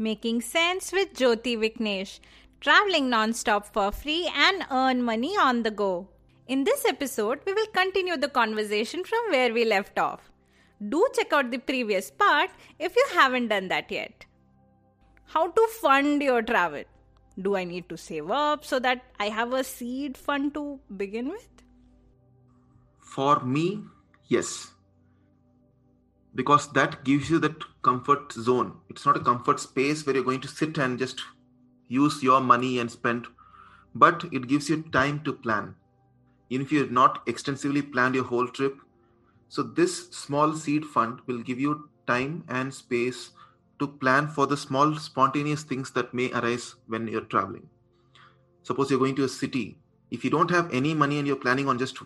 Making Sense with Jyoti Viknesh, traveling non-stop for free and earn money on the go. In this episode, we will continue the conversation from where we left off. Do check out the previous part if you haven't done that yet. How to fund your travel? Do I need to save up so that I have a seed fund to begin with? For me, yes because that gives you that comfort zone. It's not a comfort space where you're going to sit and just use your money and spend but it gives you time to plan. Even if you've not extensively planned your whole trip so this small seed fund will give you time and space to plan for the small spontaneous things that may arise when you're traveling. Suppose you're going to a city. If you don't have any money and you're planning on just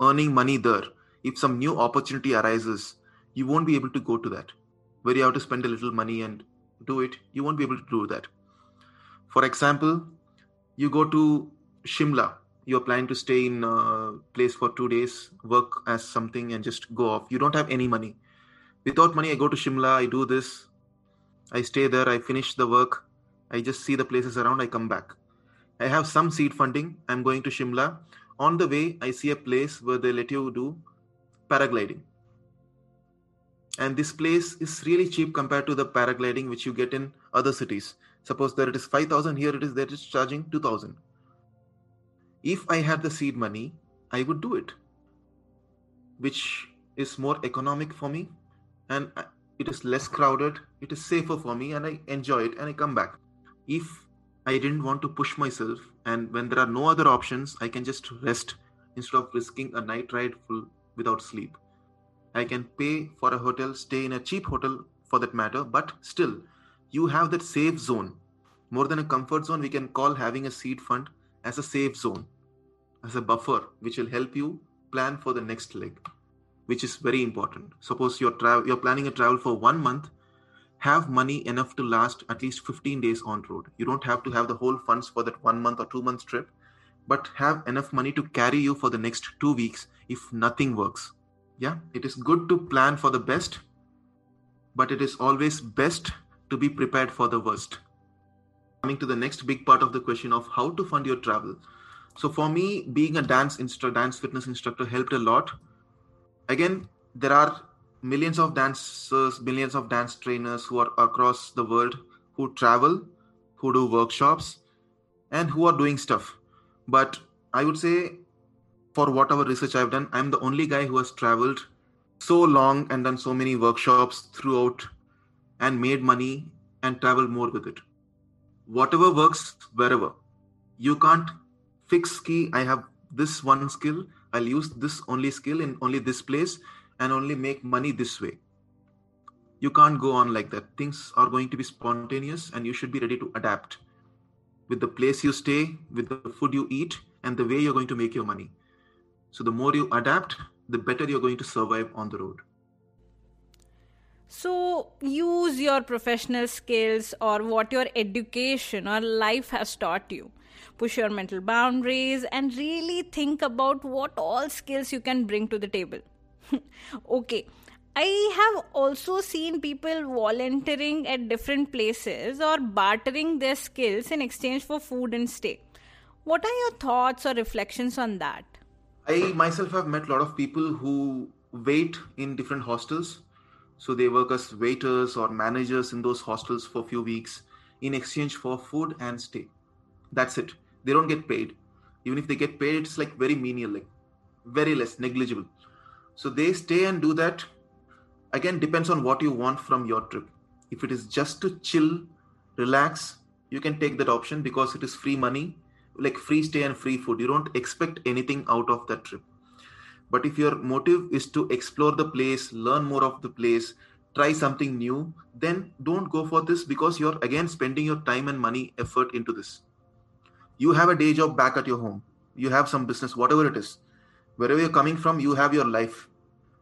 earning money there if some new opportunity arises you won't be able to go to that. Where you have to spend a little money and do it, you won't be able to do that. For example, you go to Shimla, you're planning to stay in a place for two days, work as something, and just go off. You don't have any money. Without money, I go to Shimla, I do this, I stay there, I finish the work, I just see the places around, I come back. I have some seed funding, I'm going to Shimla. On the way, I see a place where they let you do paragliding and this place is really cheap compared to the paragliding which you get in other cities. Suppose that it is 5000 here it is that it's charging 2000 if i had the seed money i would do it which is more economic for me and it is less crowded it is safer for me and i enjoy it and i come back. If i didn't want to push myself and when there are no other options i can just rest instead of risking a night ride full without sleep I can pay for a hotel, stay in a cheap hotel for that matter, but still, you have that safe zone. More than a comfort zone, we can call having a seed fund as a safe zone, as a buffer, which will help you plan for the next leg, which is very important. Suppose you're, tra- you're planning a travel for one month, have money enough to last at least 15 days on road. You don't have to have the whole funds for that one month or two months trip, but have enough money to carry you for the next two weeks if nothing works yeah it is good to plan for the best but it is always best to be prepared for the worst. Coming to the next big part of the question of how to fund your travel. So for me being a dance instructor dance fitness instructor helped a lot. Again there are millions of dancers millions of dance trainers who are across the world who travel who do workshops and who are doing stuff. But i would say for whatever research I've done, I'm the only guy who has traveled so long and done so many workshops throughout and made money and traveled more with it. Whatever works wherever. You can't fix key. I have this one skill. I'll use this only skill in only this place and only make money this way. You can't go on like that. Things are going to be spontaneous and you should be ready to adapt with the place you stay, with the food you eat, and the way you're going to make your money. So the more you adapt, the better you're going to survive on the road. So, use your professional skills or what your education or life has taught you. Push your mental boundaries and really think about what all skills you can bring to the table. okay, I have also seen people volunteering at different places or bartering their skills in exchange for food and stay. What are your thoughts or reflections on that? I myself have met a lot of people who wait in different hostels. So they work as waiters or managers in those hostels for a few weeks in exchange for food and stay. That's it. They don't get paid. Even if they get paid, it's like very menial, like very less, negligible. So they stay and do that. Again, depends on what you want from your trip. If it is just to chill, relax, you can take that option because it is free money, like free stay and free food. You don't expect anything out of that trip. But if your motive is to explore the place, learn more of the place, try something new, then don't go for this because you're again spending your time and money, effort into this. You have a day job back at your home, you have some business, whatever it is. Wherever you're coming from, you have your life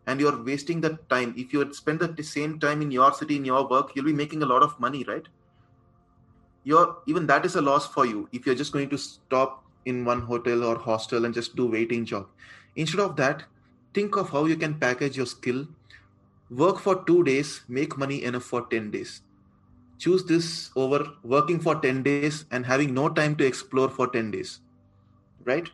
and you're wasting that time. If you spend the same time in your city, in your work, you'll be making a lot of money, right? You're even that is a loss for you if you're just going to stop in one hotel or hostel and just do waiting job Instead of that, think of how you can package your skill, work for two days, make money enough for 10 days. Choose this over working for 10 days and having no time to explore for 10 days. Right?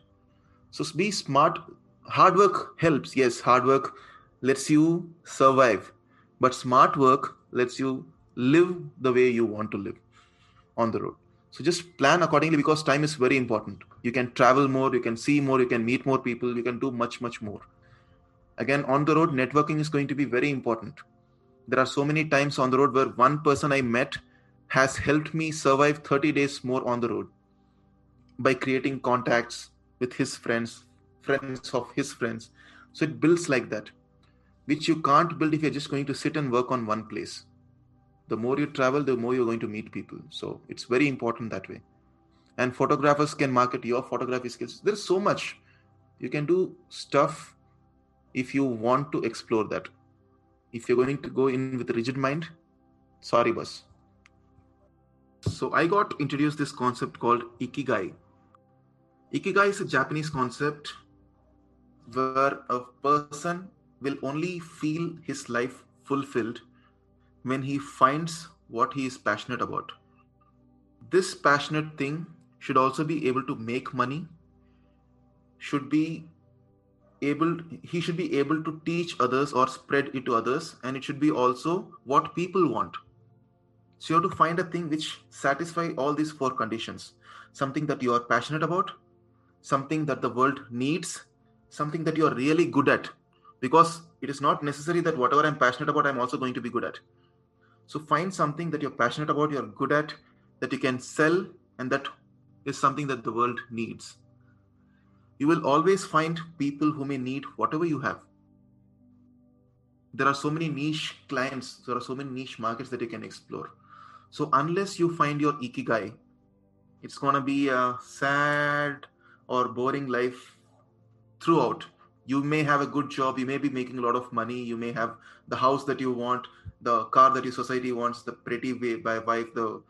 So be smart. Hard work helps. Yes, hard work lets you survive. But smart work lets you live the way you want to live on the road. So just plan accordingly because time is very important. You can travel more, you can see more, you can meet more people, you can do much, much more. Again, on the road, networking is going to be very important. There are so many times on the road where one person I met has helped me survive 30 days more on the road by creating contacts with his friends, friends of his friends. So it builds like that, which you can't build if you're just going to sit and work on one place the more you travel the more you're going to meet people. So it's very important that way. And photographers can market your photography skills. There's so much. You can do stuff if you want to explore that. If you're going to go in with a rigid mind sorry boss. So i got introduced this concept called ikigai. Ikigai is a japanese concept where a person will only feel his life fulfilled when he finds what he is passionate about. This passionate thing should also be able to make money, should be able he should be able to teach others or spread it to others and it should be also what people want. So you have to find a thing which satisfy all these four conditions. Something that you are passionate about something that the world needs something that you are really good at. Because it is not necessary that whatever i'm passionate about i'm also going to be good at so find something that you're passionate about, you're good at, that you can sell, and that is something that the world needs. You will always find people who may need whatever you have. There are so many niche clients, there are so many niche markets that you can explore. So unless you find your ikigai, it's going to be a sad or boring life throughout. You may have a good job, you may be making a lot of money, you may have the house that you want, the car that your society wants, the pretty wife, the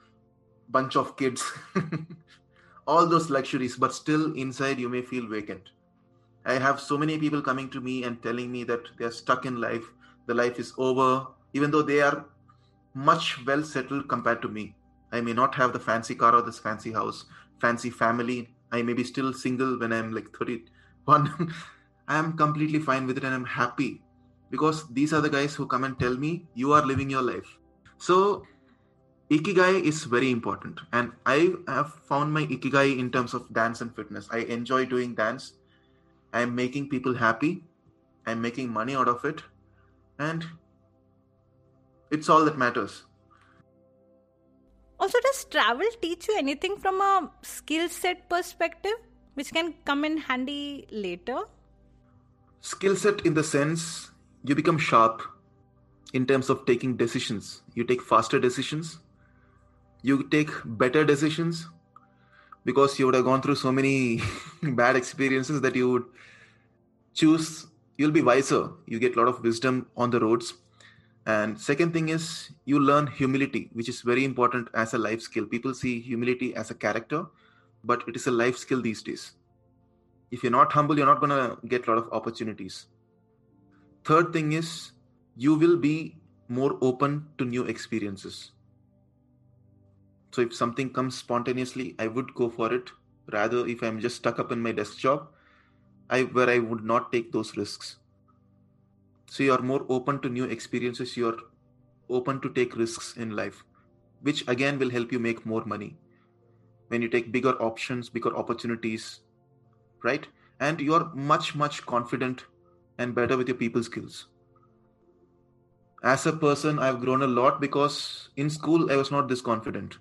bunch of kids, all those luxuries, but still inside you may feel vacant. I have so many people coming to me and telling me that they're stuck in life, the life is over, even though they are much well settled compared to me. I may not have the fancy car or this fancy house, fancy family. I may be still single when I'm like 31. I am completely fine with it and I'm happy because these are the guys who come and tell me you are living your life. So ikigai is very important and I have found my ikigai in terms of dance and fitness. I enjoy doing dance. I'm making people happy. I'm making money out of it and it's all that matters. Also, does travel teach you anything from a skill set perspective, which can come in handy later? Skill set in the sense you become sharp in terms of taking decisions. You take faster decisions. You take better decisions because you would have gone through so many bad experiences that you would choose. You'll be wiser. You get a lot of wisdom on the roads. And second thing is you learn humility, which is very important as a life skill. People see humility as a character, but it is a life skill these days. If you're not humble, you're not going to get a lot of opportunities third thing is you will be more open to new experiences. So if something comes spontaneously i would go for it. Rather if i'm just stuck up in my desk job i where i would not take those risks. So you are more open to new experiences. You are open to take risks in life which again will help you make more money. When you take bigger options bigger opportunities right? And you are much much confident and better with your people skills. As a person i've grown a lot because in school i was not this confident.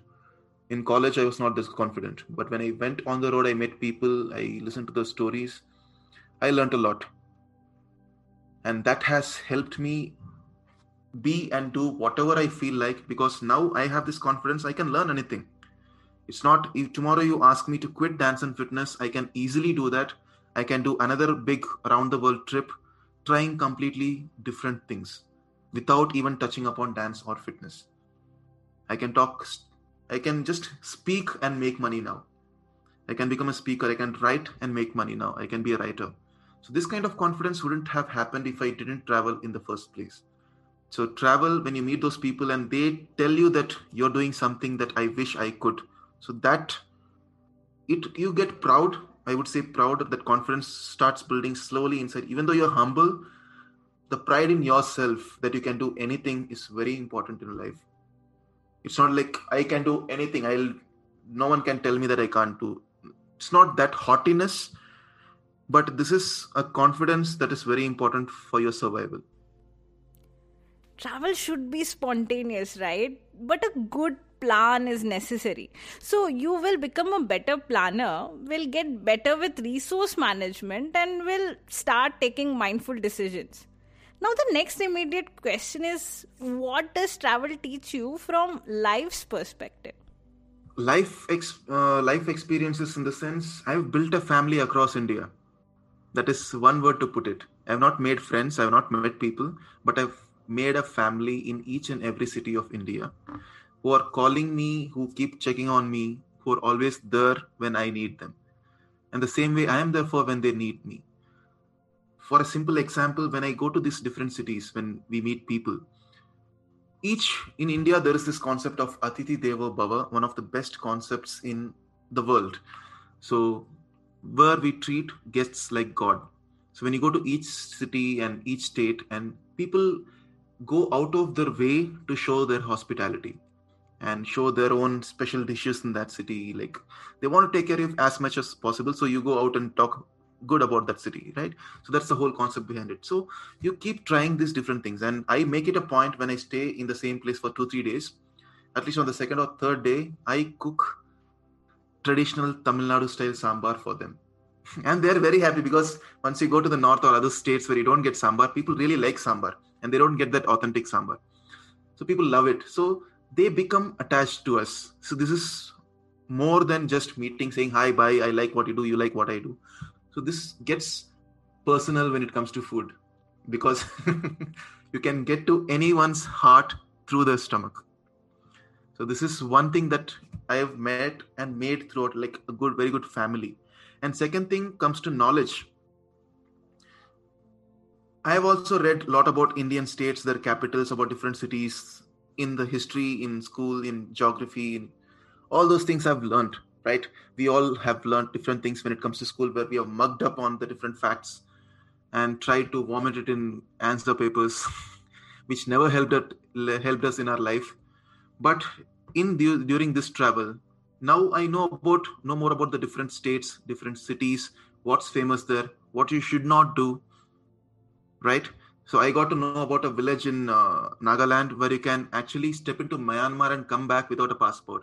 In college i was not this confident. But when i went on the road i met people i listened to the stories i learned a lot. And that has helped me be and do whatever I feel like because now I have this confidence I can learn anything. It's not if tomorrow you ask me to quit dance and fitness, I can easily do that. I can do another big around the world trip trying completely different things without even touching upon dance or fitness. I can talk, I can just speak and make money now. I can become a speaker, I can write and make money now. I can be a writer. So, this kind of confidence wouldn't have happened if I didn't travel in the first place. So travel when you meet those people and they tell you that you're doing something that I wish I could. So that it you get proud. I would say proud that confidence starts building slowly inside. Even though you're humble, the pride in yourself that you can do anything is very important in life. It's not like I can do anything. I'll no one can tell me that I can't do. It's not that haughtiness, but this is a confidence that is very important for your survival travel should be spontaneous, right? But a good plan is necessary. So you will become a better planner, will get better with resource management, and will start taking mindful decisions. Now, the next immediate question is what does travel teach you from life's perspective? Life, ex- uh, life experiences in the sense I've built a family across India. That is one word to put it. I've not made friends, I've not met people, but I've made a family in each and every city of India who are calling me, who keep checking on me, who are always there when I need them. And the same way I am there for when they need me. For a simple example, when I go to these different cities, when we meet people, each in India, there is this concept of Atithi Devo Bhava, one of the best concepts in the world. So, where we treat guests like God. So, when you go to each city and each state, and people go out of their way to show their hospitality and show their own special dishes in that city. Like they want to take care of as much as possible so you go out and talk good about that city right? So that's the whole concept behind it. So you keep trying these different things. And i make it a point when i stay in the same place for 2 3 days at least on the second or third day i cook traditional tamil nadu style sambar for them. And they're very happy because once you go to the north or other states where you don't get sambar people really like sambar and they don't get that authentic sambar. So people love it. So they become attached to us. So this is more than just meeting saying hi bye i like what you do you like what i do. So this gets personal when it comes to food because you can get to anyone's heart through their stomach. So this is one thing that i have met and made throughout like a good very good family. And second thing comes to knowledge. I have also read a lot about Indian states, their capitals, about different cities in the history, in school, in geography, in all those things I've learned, right? We all have learned different things when it comes to school where we have mugged up on the different facts and tried to vomit it in answer papers, which never helped, helped us in our life. But in the, during this travel, now I know about know more about the different states, different cities, what's famous there, what you should not do, right? So I got to know about a village in uh, Nagaland where you can actually step into Myanmar and come back without a passport.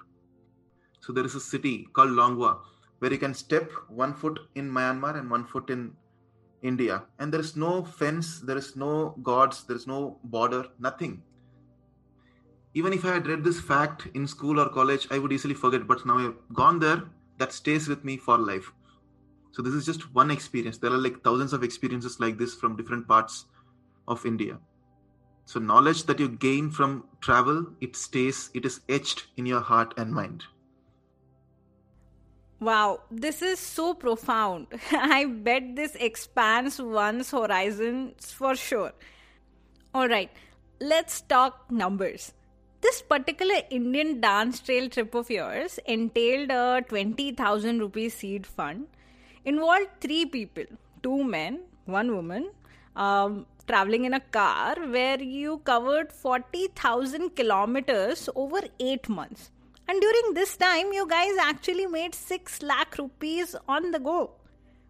So there is a city called Longwa where you can step one foot in Myanmar and one foot in India, and there is no fence, there is no gods, there is no border, nothing. Even if I had read this fact in school or college, I would easily forget. But now I've gone there, that stays with me for life. So this is just one experience. There are like thousands of experiences like this from different parts of India. So knowledge that you gain from travel, it stays, it is etched in your heart and mind. Wow, this is so profound. I bet this expands one's horizons for sure. All right, let's talk numbers. This particular Indian dance trail trip of yours entailed a 20,000 rupees seed fund involved three people two men, one woman, um, traveling in a car where you covered 40,000 kilometers over 8 months. And during this time, you guys actually made 6 lakh rupees on the go.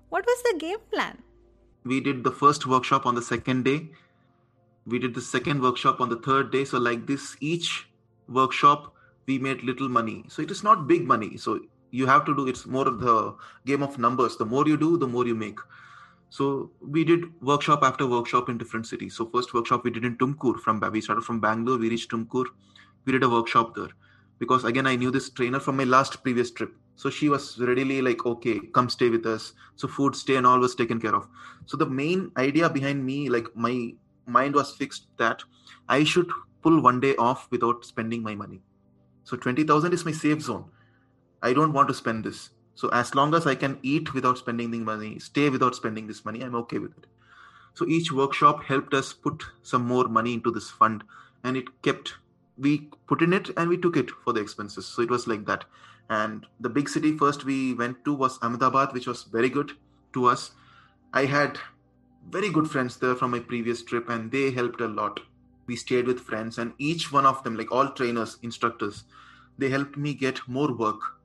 What was the game plan? We did the first workshop on the second day. We did the second workshop on the third day. So, like this, each workshop we made little money. So, it is not big money. So, you have to do it's more of the game of numbers. The more you do, the more you make. So we did workshop after workshop in different cities. So first workshop we did in Tumkur from we started from Bangalore. We reached Tumkur. We did a workshop there because again I knew this trainer from my last previous trip. So she was readily like, okay, come stay with us. So food, stay, and all was taken care of. So the main idea behind me, like my mind was fixed that I should pull one day off without spending my money. So 20,000 is my safe zone. I don't want to spend this. So as long as I can eat without spending the money, stay without spending this money, I'm okay with it. So each workshop helped us put some more money into this fund, and it kept we put in it and we took it for the expenses. So it was like that. And the big city first we went to was Ahmedabad, which was very good to us. I had very good friends there from my previous trip, and they helped a lot. We stayed with friends, and each one of them, like all trainers, instructors, they helped me get more work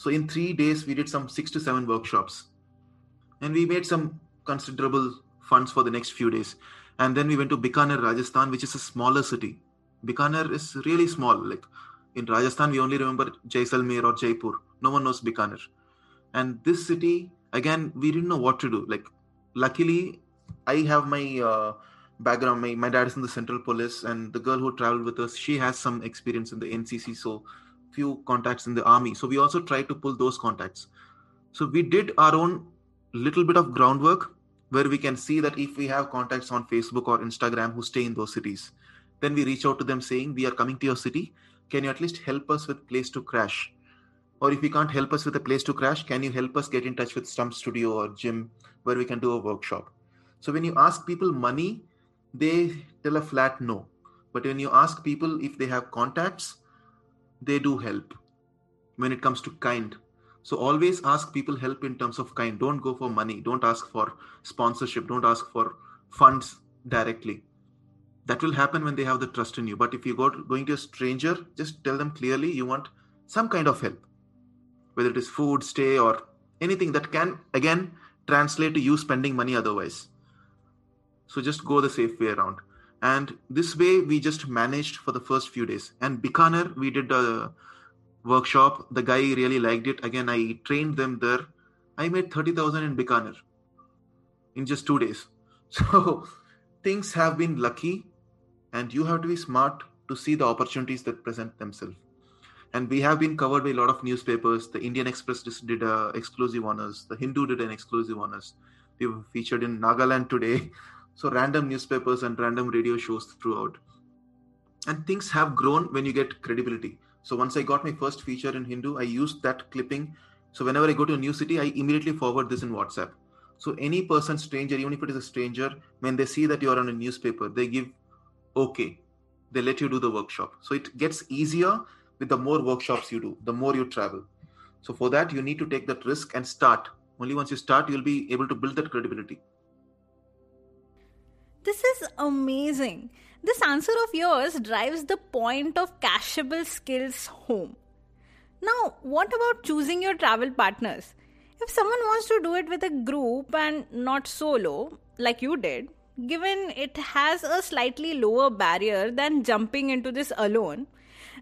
so in three days, we did some six to seven workshops, and we made some considerable funds for the next few days. And then we went to Bikaner, Rajasthan, which is a smaller city. Bikaner is really small. Like in Rajasthan, we only remember Jaisalmer or Jaipur. No one knows Bikaner. And this city, again, we didn't know what to do. Like, luckily, I have my uh, background. My, my dad is in the Central Police, and the girl who traveled with us, she has some experience in the NCC. So few contacts in the army. So we also tried to pull those contacts. So we did our own little bit of groundwork where we can see that if we have contacts on facebook or instagram who stay in those cities then we reach out to them saying we are coming to your city. Can you at least help us with place to crash? Or if you can't help us with a place to crash can you help us get in touch with some studio or gym where we can do a workshop? So when you ask people money they tell a flat no. But when you ask people if they have contacts they do help when it comes to kind. So always ask people help in terms of kind. Don't go for money. Don't ask for sponsorship. Don't ask for funds directly. That will happen when they have the trust in you. But if you go to, going to a stranger just tell them clearly you want some kind of help. Whether it is food stay or anything that can again translate to you spending money otherwise. So just go the safe way around and this way we just managed for the first few days. And bikaner we did a workshop. The guy really liked it. Again i trained them there. I made 30000 in bikaner in just 2 days. So things have been lucky. And you have to be smart to see the opportunities that present themselves. And we have been covered by a lot of newspapers. The indian express just did a exclusive on us the hindu did an exclusive on us we were featured in nagaland today so random newspapers and random radio shows throughout. And things have grown when you get credibility. So once i got my first feature in hindu i used that clipping. So whenever i go to a new city i immediately forward this in whatsapp. So any person stranger even if it is a stranger when they see that you are on a newspaper they give okay. They let you do the workshop. So it gets easier with the more workshops you do the more you travel. So for that you need to take that risk and start. Only once you start you'll be able to build that credibility this is amazing. This answer of yours drives the point of cashable skills home. Now, what about choosing your travel partners? If someone wants to do it with a group and not solo, like you did, given it has a slightly lower barrier than jumping into this alone,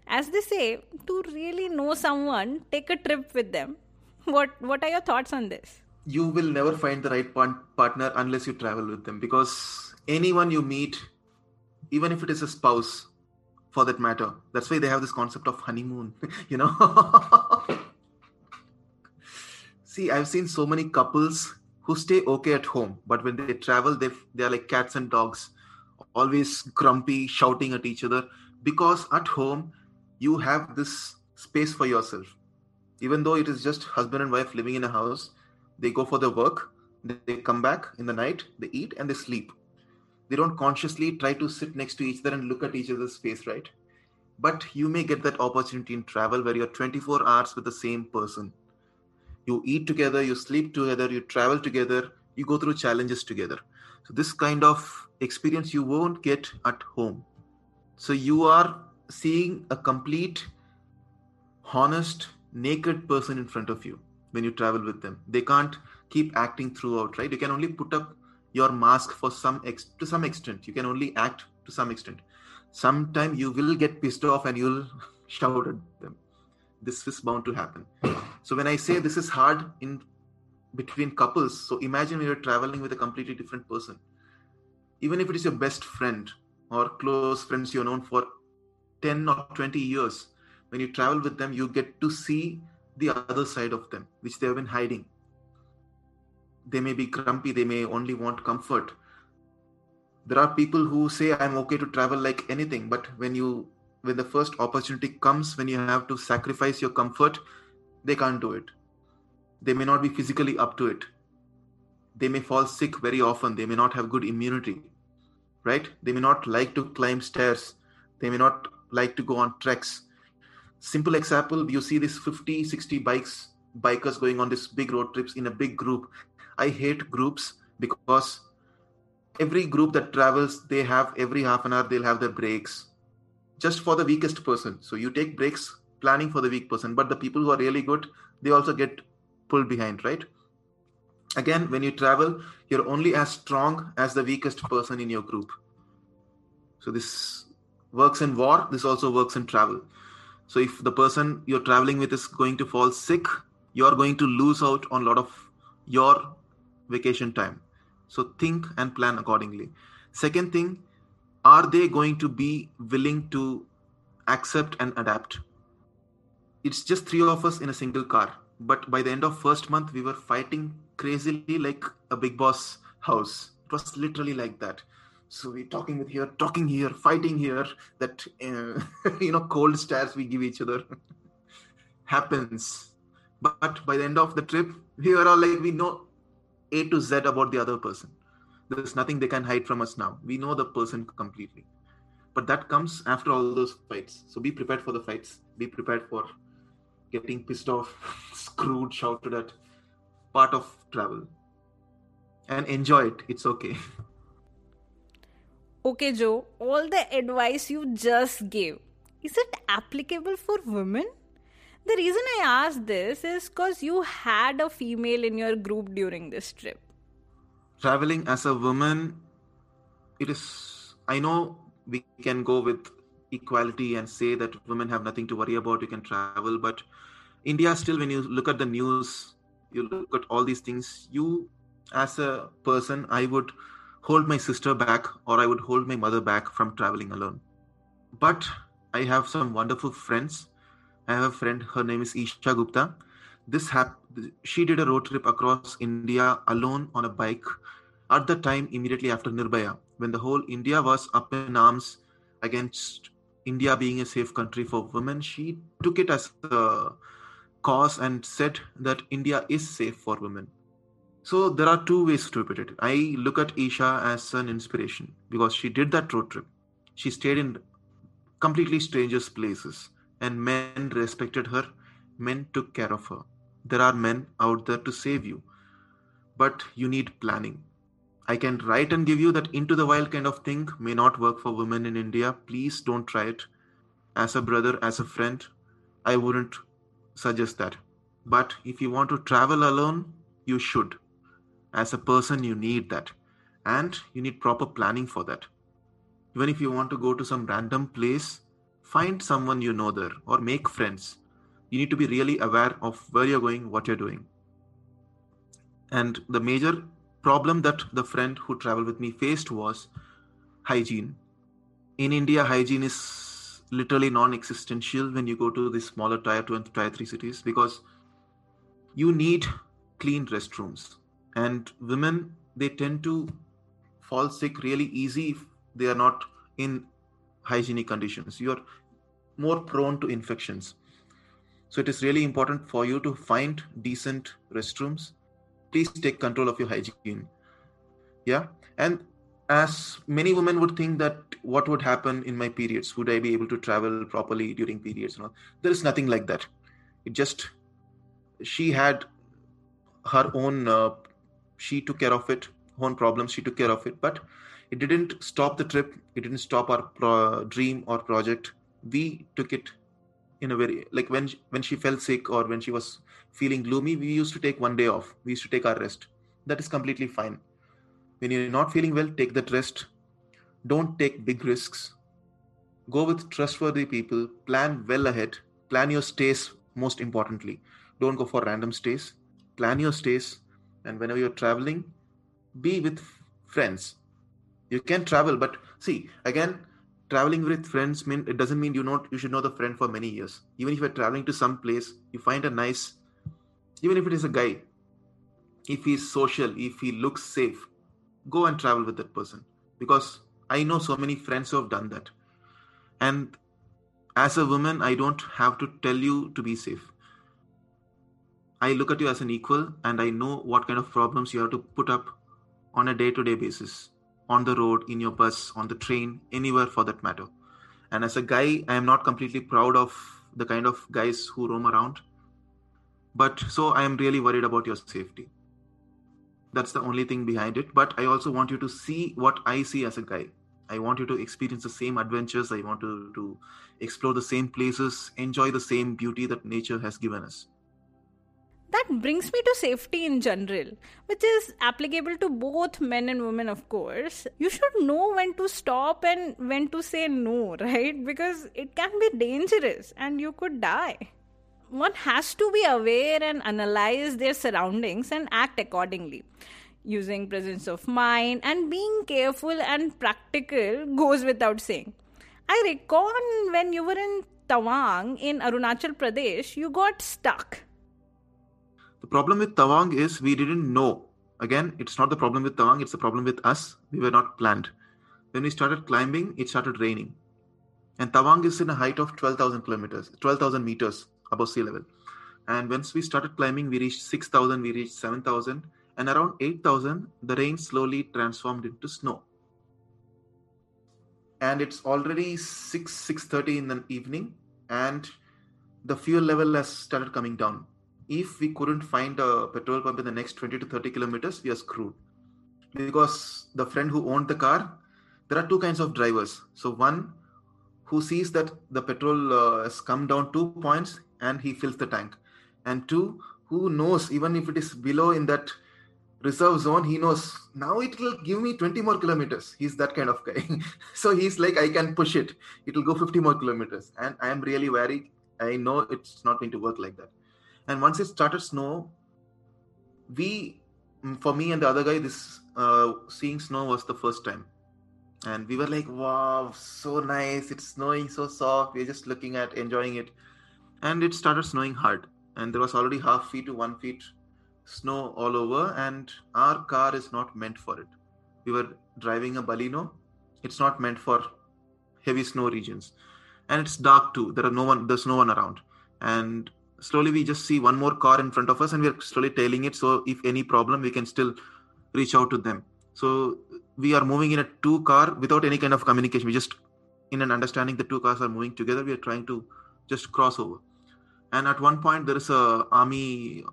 as they say, to really know someone, take a trip with them. What what are your thoughts on this? You will never find the right partner unless you travel with them because anyone you meet, even if it is a spouse, for that matter. That's why they have this concept of honeymoon, you know. See, I've seen so many couples who stay okay at home, but when they travel, they they are like cats and dogs, always grumpy, shouting at each other. Because at home, you have this space for yourself. Even though it is just husband and wife living in a house, they go for their work, they come back in the night, they eat, and they sleep they don't consciously try to sit next to each other and look at each other's face right? But you may get that opportunity in travel where you're 24 hours with the same person. You eat together you sleep together you travel together you go through challenges together. So this kind of experience you won't get at home. So you are seeing a complete honest naked person in front of you when you travel with them. They can't keep acting throughout right? You can only put up your mask for some ex- to some extent. You can only act to some extent. Sometime you will get pissed off and you'll shout at them. This is bound to happen. So when i say this is hard in between couples so imagine you're traveling with a completely different person. Even if it is your best friend or close friends you're known for 10 or 20 years when you travel with them you get to see the other side of them which they have been hiding they may be grumpy they may only want comfort. There are people who say i'm okay to travel like anything but when you when the first opportunity comes when you have to sacrifice your comfort they can't do it. They may not be physically up to it. They may fall sick very often. They may not have good immunity right? They may not like to climb stairs. They may not like to go on treks. Simple example you see these 50 60 bikes bikers going on these big road trips in a big group i hate groups because every group that travels they have every half an hour they'll have their breaks just for the weakest person. So you take breaks planning for the weak person but the people who are really good they also get pulled behind right? Again when you travel you're only as strong as the weakest person in your group. So this works in war this also works in travel. So if the person you're traveling with is going to fall sick you're going to lose out on a lot of your vacation time so think and plan accordingly second thing are they going to be willing to accept and adapt it's just three of us in a single car but by the end of first month we were fighting crazily like a Bigg Boss house. It was literally like that. So we're talking with here, talking here, fighting here. That uh, you know, cold stares we give each other happens. But by the end of the trip, we were all like we know A to Z about the other person. There's nothing they can hide from us now. We know the person completely. But that comes after all those fights. So be prepared for the fights. Be prepared for getting pissed off, screwed, shouted at part of travel and enjoy it. It's okay. Okay, Joe, all the advice you just gave, is it applicable for women? The reason I ask this is because you had a female in your group during this trip. Traveling as a woman, it is, I know we can go with equality and say that women have nothing to worry about, you can travel, but India still, when you look at the news, you look at all these things you as a person i would hold my sister back or i would hold my mother back from traveling alone but i have some wonderful friends i have a friend her name is isha gupta this hap- she did a road trip across india alone on a bike at the time immediately after nirbhaya when the whole india was up in arms against india being a safe country for women she took it as a cause and said that India is safe for women. So there are two ways to interpret it. I look at Isha as an inspiration because she did that road trip. She stayed in completely strangers' places and men respected her. Men took care of her. There are men out there to save you, but you need planning. I can write and give you that into the wild kind of thing may not work for women in India. Please don't try it. As a brother, as a friend, I wouldn't suggest that. But if you want to travel alone, you should. As a person, you need that. And you need proper planning for that. Even if you want to go to some random place, find someone you know there or make friends. You need to be really aware of where you're going, what you're doing. And the major problem that the friend who traveled with me faced was hygiene. In India, hygiene is literally non-existential when you go to the smaller tier 2 and tier 3 cities because you need clean restrooms and women they tend to fall sick really easy if they are not in hygienic conditions you're more prone to infections. So it is really important for you to find decent restrooms. Please take control of your hygiene. Yeah? And as many women would think that what would happen in my periods? Would i be able to travel properly during periods all? There is nothing like that. It just she had her own uh, she took care of it her own problems she took care of it. But it didn't stop the trip. It didn't stop our pro- dream or project we took it in a very like when when she felt sick or when she was feeling gloomy we used to take one day off. We used to take our rest. That is completely fine. When you're not feeling well take that rest. Don't take big risks. Go with trustworthy people. Plan well ahead. Plan your stays most importantly. Don't go for random stays. Plan your stays. And whenever you're traveling be with friends. You can travel but see again traveling with friends mean it doesn't mean you know you should know the friend for many years. Even if you're traveling to some place you find a nice even if it is a guy if he's social if he looks safe go and travel with that person. Because i know so many friends who have done that. And as a woman i don't have to tell you to be safe. I look at you as an equal and i know what kind of problems you have to put up on a day to day basis on the road, in your bus, on the train, anywhere for that matter. And as a guy, I am not completely proud of the kind of guys who roam around. But so I am really worried about your safety. That's the only thing behind it. But I also want you to see what I see as a guy. I want you to experience the same adventures. I want you to explore the same places, enjoy the same beauty that nature has given us that brings me to safety in general, which is applicable to both men and women, of course. You should know when to stop and when to say no, right? Because it can be dangerous and you could die. One has to be aware and analyze their surroundings and act accordingly. Using presence of mind and being careful and practical goes without saying. I recall when you were in Tawang in Arunachal Pradesh, you got stuck the problem with Tawang is we didn't know. Again, it's not the problem with Tawang, it's the problem with us. We were not planned. When we started climbing, it started raining. And Tawang is in a height of 12,000 kilometers, 12,000 meters above sea level. And once we started climbing, we reached 6,000, we reached 7,000, and around 8,000, the rain slowly transformed into snow. And it's already 6 6:30 in the evening, and the fuel level has started coming down if we couldn't find a petrol pump in the next 20 to 30 kilometers, we are screwed. Because the friend who owned the car, there are two kinds of drivers. So, one who sees that the petrol uh, has come down two points and he fills the tank. And two, who knows, even if it is below in that reserve zone, he knows now it will give me 20 more kilometers. He's that kind of guy. so, he's like, I can push it, it will go 50 more kilometers. And I am really worried. I know it's not going to work like that and once it started snow we mm, for me and the other guy this uh, seeing snow was the first time. And we were like wow so nice. It's snowing so soft. We're just looking at enjoying it. And it started snowing hard. And there was already half feet to one feet snow all over. And our car is not meant for it. We were driving a baleno. It's not meant for heavy snow regions. And it's dark too. There are no one there's no one around. And slowly we just see one more car in front of us and we're slowly tailing it. So if any problem we can still reach out to them. So we are moving in a two car without any kind of communication. We just in an understanding the two cars are moving together. We are trying to just cross over. And at one point there is a army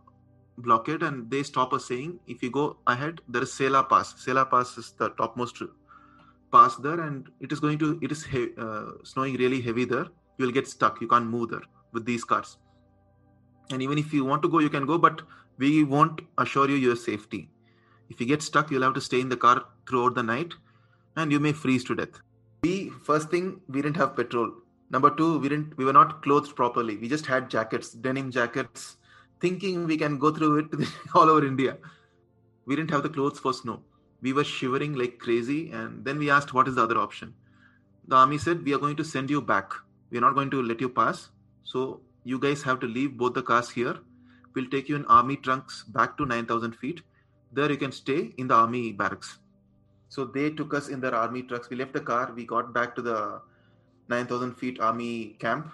blockade and they stop us saying if you go ahead there is sela pass. Sela pass is the topmost pass there and it is going to it is he- uh, snowing really heavy there. You will get stuck. You can't move there with these cars and even if you want to go you can go but we won't assure you your safety. If you get stuck you'll have to stay in the car throughout the night and you may freeze to death. We first thing we didn't have petrol. Number two we didn't we were not clothed properly. We just had jackets denim jackets thinking we can go through it all over india. We didn't have the clothes for snow. We were shivering like crazy and then we asked what is the other option? The army said we are going to send you back. We are not going to let you pass. So you guys have to leave both the cars here. We'll take you in army trunks back to 9,000 feet. There you can stay in the army barracks. So they took us in their army trucks. We left the car. We got back to the 9,000 feet army camp.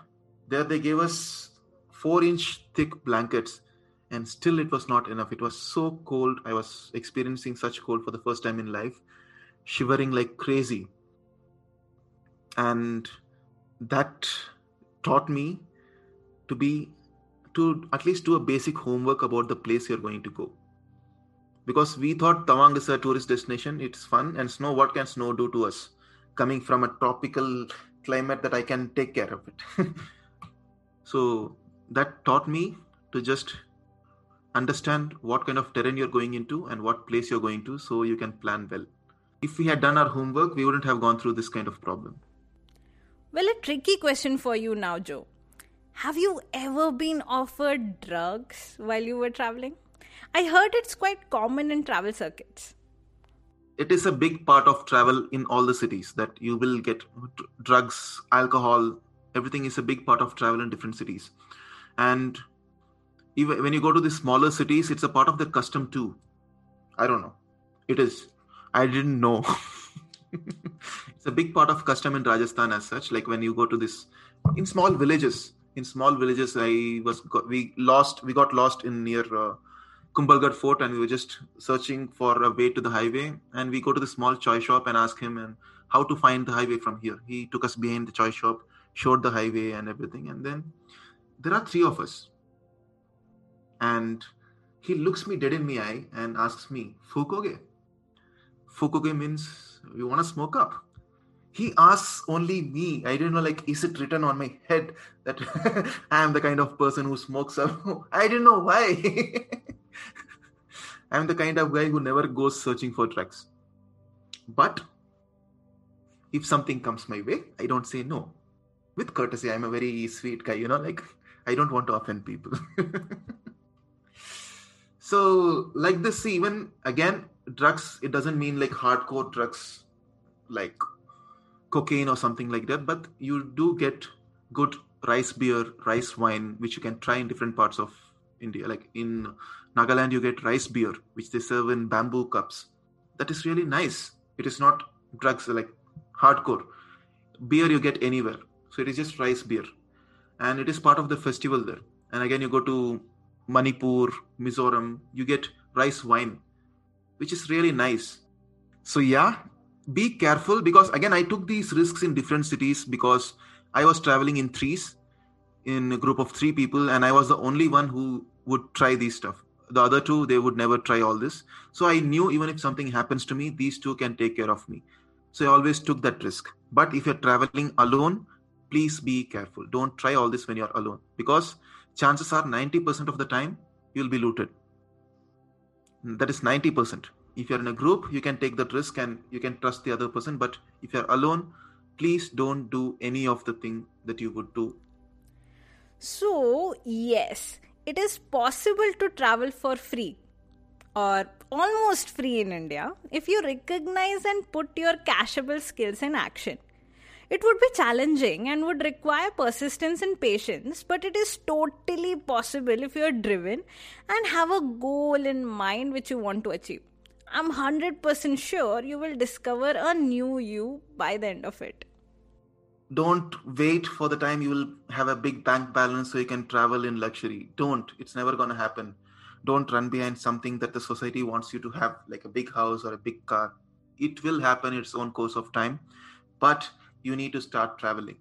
There they gave us four inch thick blankets and still it was not enough. It was so cold. I was experiencing such cold for the first time in life, shivering like crazy. And that taught me to be to at least do a basic homework about the place you're going to go because we thought Tawang is a tourist destination. It's fun and snow. What can snow do to us? Coming from a tropical climate that I can take care of it. so that taught me to just understand what kind of terrain you're going into and what place you're going to so you can plan well. If we had done our homework, we wouldn't have gone through this kind of problem. Well, a tricky question for you now, Joe. Have you ever been offered drugs while you were traveling? I heard it's quite common in travel circuits. It is a big part of travel in all the cities that you will get drugs, alcohol, everything is a big part of travel in different cities. And even when you go to the smaller cities, it's a part of the custom too. I don't know. It is. I didn't know. it's a big part of custom in Rajasthan as such. Like when you go to this in small villages. In small villages, I was we lost. We got lost in near uh, Kumbhalgarh Fort, and we were just searching for a way to the highway. And we go to the small chai shop and ask him and how to find the highway from here. He took us behind the chai shop, showed the highway and everything, and then there are three of us and he looks me dead in the eye and asks me, Fukoge? Fukoge means you want to smoke up. He asks only me. I didn't know, like, is it written on my head that I am the kind of person who smokes? I didn't know why. I'm the kind of guy who never goes searching for drugs. But if something comes my way, I don't say no. With courtesy, I'm a very sweet guy, you know, like, I don't want to offend people. so like this even again drugs it doesn't mean like hardcore drugs like cocaine or something like that but you do get good rice beer rice wine which you can try in different parts of india. Like in nagaland you get rice beer which they serve in bamboo cups. That is really nice. It is not drugs like hardcore. Beer you get anywhere. So it is just rice beer. And it is part of the festival there. And again you go to Manipur, Mizoram, you get rice wine, which is really nice. So, yeah, be careful because again, I took these risks in different cities because I was traveling in threes in a group of three people, and I was the only one who would try these stuff. The other two, they would never try all this. So, I knew even if something happens to me, these two can take care of me. So, I always took that risk. But if you're traveling alone, please be careful. Don't try all this when you're alone because chances are 90% of the time you'll be looted. That is 90%. If you're in a group, you can take that risk and you can trust the other person. But if you're alone, please don't do any of the thing that you would do. So, yes, it is possible to travel for free or almost free in India if you recognize and put your cashable skills in action. It would be challenging and would require persistence and patience, but it is totally possible if you are driven and have a goal in mind which you want to achieve. I'm 100% sure you will discover a new you by the end of it. Don't wait for the time you will have a big bank balance so you can travel in luxury. Don't. It's never going to happen. Don't run behind something that the society wants you to have, like a big house or a big car. It will happen its own course of time. But you need to start traveling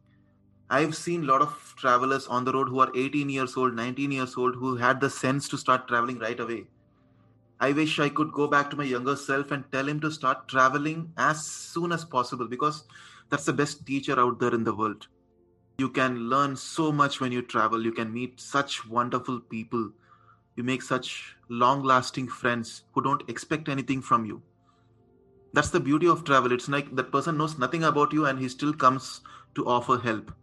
i've seen a lot of travelers on the road who are 18 years old 19 years old who had the sense to start traveling right away i wish i could go back to my younger self and tell him to start traveling as soon as possible because that's the best teacher out there in the world. You can learn so much when you travel. You can meet such wonderful people. You make such long lasting friends who don't expect anything from you. That's the beauty of travel. It's like that person knows nothing about you and he still comes to offer help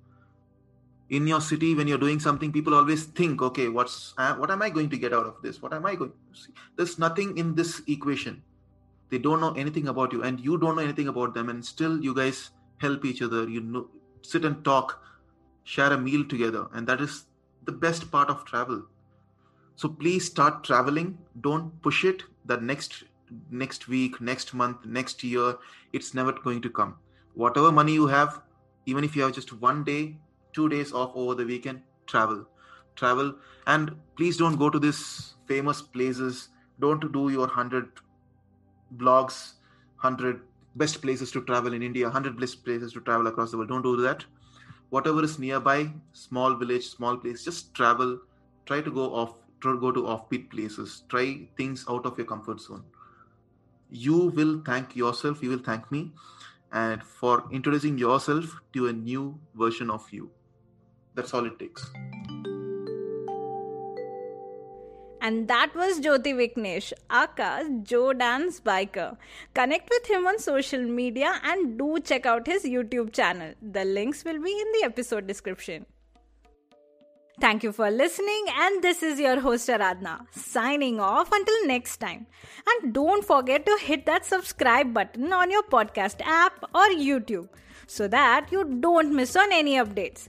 in your city when you're doing something people always think okay what's uh, what am i going to get out of this? What am i going to see? There's nothing in this equation. They don't know anything about you and you don't know anything about them and still you guys help each other. You know sit and talk share a meal together and that is the best part of travel. So please start traveling. Don't push it. The next next week, next month, next year. It's never going to come. Whatever money you have, even if you have just one day, two days off over the weekend, travel. Travel. And please don't go to these famous places. Don't do your 100 blogs, 100 best places to travel in India, 100 best places to travel across the world. Don't do that. Whatever is nearby, small village, small place, just travel. Try to go off, try to go to offbeat places. Try things out of your comfort zone you will thank yourself, you will thank me, and for introducing yourself to a new version of you. That's all it takes. And that was Jyoti Viknesh, aka Joe Dance Biker. Connect with him on social media and do check out his YouTube channel. The links will be in the episode description. Thank you for listening, and this is your host Aradhna signing off until next time. And don't forget to hit that subscribe button on your podcast app or YouTube so that you don't miss on any updates.